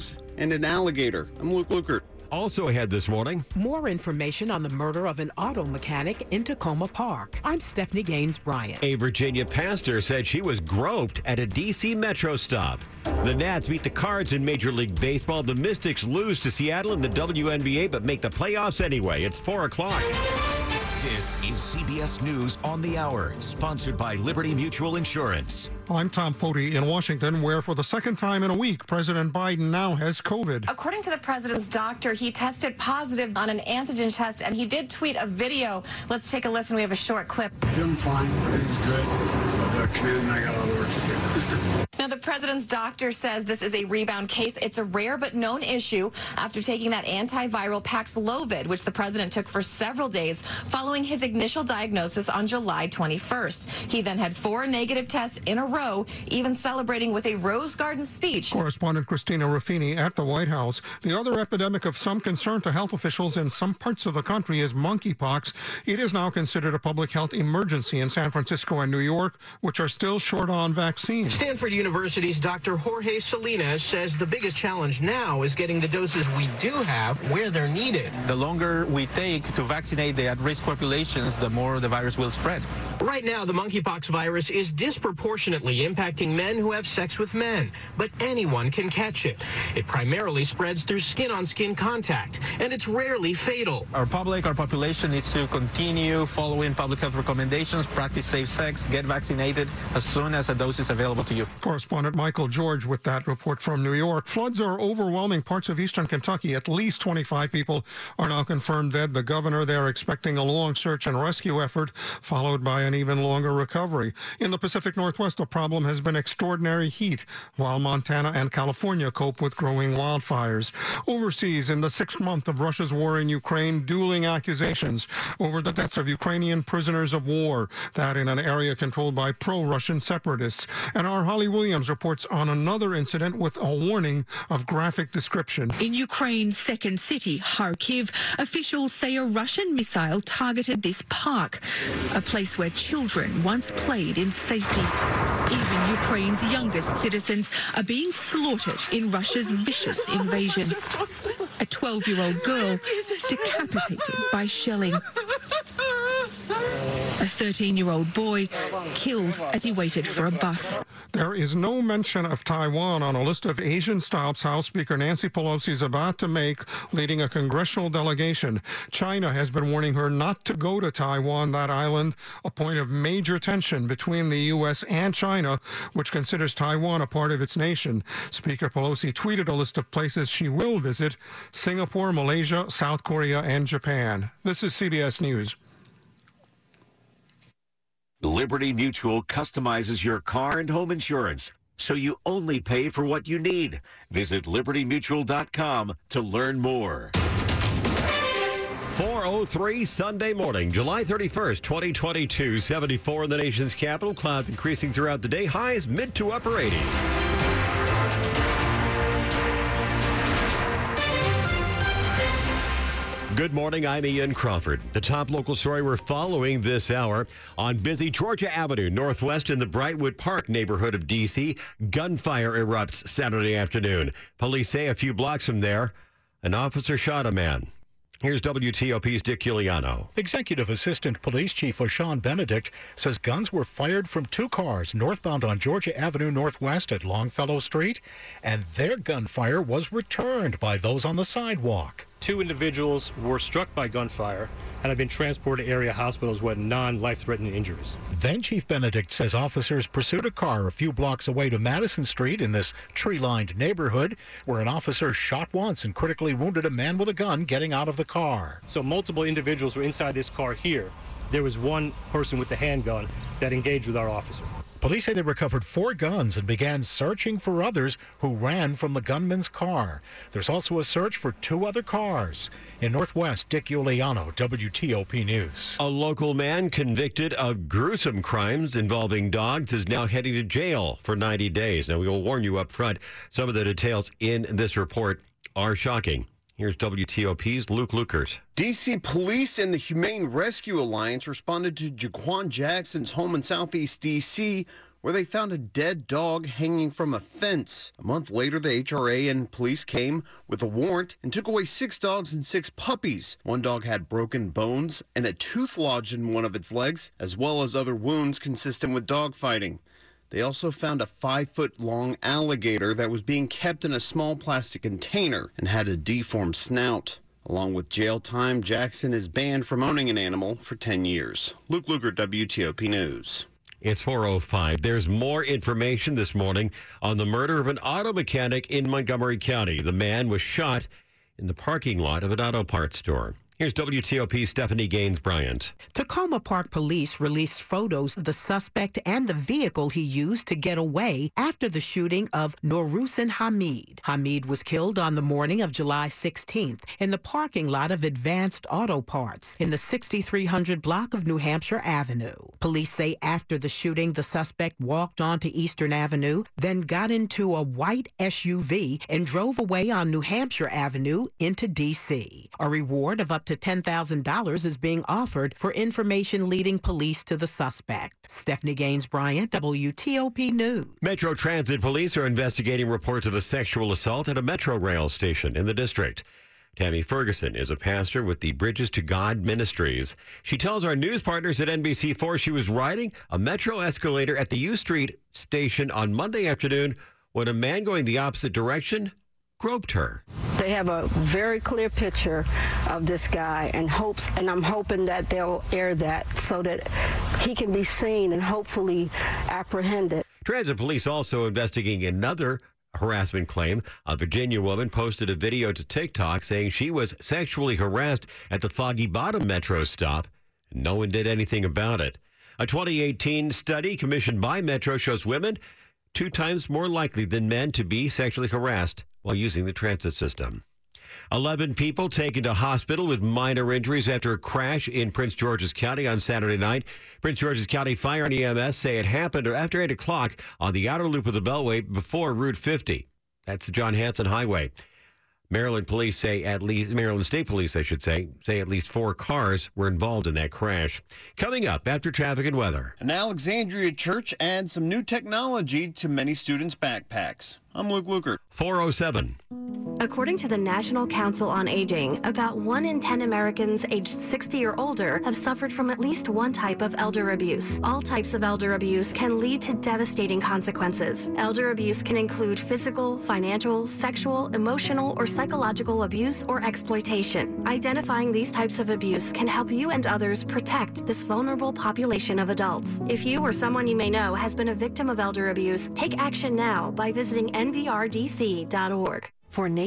dogs, and an alligator. I'm Luke Lukert. Also ahead this morning. More information on the murder of an auto mechanic in Takoma Park. I'm Stephanie Gaines Bryant. A Virginia pastor said she was groped at a D.C. metro stop. The Nats beat the Cards in Major League Baseball. The Mystics lose to Seattle in the WNBA but make the playoffs anyway. It's 4 o'clock. This is CBS News on the Hour, sponsored by Liberty Mutual Insurance. I'm Tom Foti in Washington, where for the second time in a week, President Biden now has COVID. According to the president's doctor, he tested positive on an antigen test, and he did tweet a video. Let's take a listen. We have a short clip. Feeling fine. Everything's good. But uh, Canadian I got a Now, the president's doctor says this is a rebound case. It's a rare but known issue after taking that antiviral Paxlovid, which the president took for several days following his initial diagnosis on July 21st. He then had four negative tests in a row, even celebrating with a Rose Garden speech. Correspondent Christina Ruffini at the White House. The other epidemic of some concern to health officials in some parts of the country is monkeypox. It is now considered a public health emergency in San Francisco and New York, which are still short on vaccines. Stanford University's Dr. Jorge Salinas says the biggest challenge now is getting the doses we do have where they're needed. The longer we take to vaccinate the at-risk populations, the more the virus will spread. Right now, the monkeypox virus is disproportionately impacting men who have sex with men, but anyone can catch it. It primarily spreads through skin-on-skin contact, and it's rarely fatal. Our public, our population needs to continue following public health recommendations, practice safe sex, get vaccinated as soon as a dose is available to you. Correspondent Michael George with that report from New York. Floods are overwhelming parts of eastern Kentucky. At least 25 people are now confirmed dead. The governor there expecting a long search and rescue effort, followed by an even longer recovery. In the Pacific Northwest, the problem has been extraordinary heat, while Montana and California cope with growing wildfires. Overseas, in the sixth month of Russia's war in Ukraine, dueling accusations over the deaths of Ukrainian prisoners of war, that in an area controlled by pro-Russian separatists. And our Holly Williams reports on another incident with a warning of graphic description. In Ukraine's second city, Kharkiv, officials say a Russian missile targeted this park, a place where children once played in safety. Even Ukraine's youngest citizens are being slaughtered in Russia's vicious invasion. A 12-year-old girl decapitated by shelling. A 13-year-old boy killed as he waited for a bus. There is no mention of Taiwan on a list of Asian stops House Speaker Nancy Pelosi is about to make, leading a congressional delegation. China has been warning her not to go to Taiwan, that island, a point of major tension between the U.S. and China, which considers Taiwan a part of its nation. Speaker Pelosi tweeted a list of places she will visit Singapore, Malaysia, South Korea, and Japan. This is CBS News. Liberty Mutual customizes your car and home insurance so you only pay for what you need. Visit libertymutual.com to learn more. 403 Sunday morning, July 31st, 2022. 74 in the nation's capital. Clouds increasing throughout the day. Highs mid to upper 80s. Good morning. I'm Ian Crawford. The top local story we're following this hour on busy Georgia Avenue, northwest in the Brightwood Park neighborhood of D.C. Gunfire erupts Saturday afternoon. Police say a few blocks from there, an officer shot a man. Here's WTOP's Dick Uliano. Executive Assistant Police Chief Ashan Benedict says guns were fired from two cars northbound on Georgia Avenue Northwest at Longfellow Street, and their gunfire was returned by those on the sidewalk. Two individuals were struck by gunfire and have been transported to area hospitals with non-life-threatening injuries. Then Chief Benedict says officers pursued a car a few blocks away to Madison Street in this tree-lined neighborhood where an officer shot once and critically wounded a man with a gun getting out of the car. So multiple individuals were inside this car here. There was one person with the handgun that engaged with our officer. Police say they recovered four guns and began searching for others who ran from the gunman's car. There's also a search for two other cars. In Northwest, Dick Uliano, WTOP News. A local man convicted of gruesome crimes involving dogs is now heading to jail for 90 days. Now, we will warn you up front, some of the details in this report are shocking. Here's WTOP's Luke Lukert. DC Police and the Humane Rescue Alliance responded to Jaquan Jackson's home in Southeast DC, where they found a dead dog hanging from a fence. A month later, the HRA and police came with a warrant and took away six dogs and six puppies. One dog had broken bones and a tooth lodged in one of its legs, as well as other wounds consistent with dog fighting. They also found a five foot long alligator that was being kept in a small plastic container and had a deformed snout. Along with jail time, Jackson is banned from owning an animal for 10 years. Luke Lukert, WTOP News. It's 405. There's more information this morning on the murder of an auto mechanic in Montgomery County. The man was shot in the parking lot of an auto parts store. Here's WTOP Stephanie Gaines Bryant. Takoma Park police released photos of the suspect and the vehicle he used to get away after the shooting of Norusin Hamid. Hamid was killed on the morning of July 16th in the parking lot of Advanced Auto Parts in the 6300 block of New Hampshire Avenue. Police say after the shooting, the suspect walked onto Eastern Avenue, then got into a white SUV and drove away on New Hampshire Avenue into D.C. A reward of up to $10,000 is being offered for information leading police to the suspect. Stephanie Gaines Bryant, WTOP News. Metro Transit Police are investigating reports of a sexual assault at a Metro rail station in the district. Tammy Ferguson is a pastor with the Bridges to God Ministries. She tells our news partners at NBC4 she was riding a Metro escalator at the U Street station on Monday afternoon when a man going the opposite direction groped her. They have a very clear picture of this guy and hopes and I'm hoping that they'll air that so that he can be seen and hopefully apprehended. Transit police also investigating another harassment claim. A Virginia woman posted a video to TikTok saying she was sexually harassed at the Foggy Bottom Metro stop. No one did anything about it. A 2018 study commissioned by Metro shows women two times more likely than men to be sexually harassed while using the transit system. 11 people taken to hospital with minor injuries after a crash in Prince George's County on Saturday night. Prince George's County Fire and EMS say it happened after 8 o'clock on the outer loop of the Beltway before Route 50. That's the John Hanson Highway. Maryland police say at least, Maryland State Police, I should say, say at least four cars were involved in that crash. Coming up after traffic and weather. An Alexandria church adds some new technology to many students' backpacks. I'm Luke Lukert. 407. According to the National Council on Aging, about 1 in 10 Americans aged 60 or older have suffered from at least one type of elder abuse. All types of elder abuse can lead to devastating consequences. Elder abuse can include physical, financial, sexual, emotional, or psychological abuse or exploitation. Identifying these types of abuse can help you and others protect this vulnerable population of adults. If you or someone you may know has been a victim of elder abuse, take action now by visiting nvrdc.org. For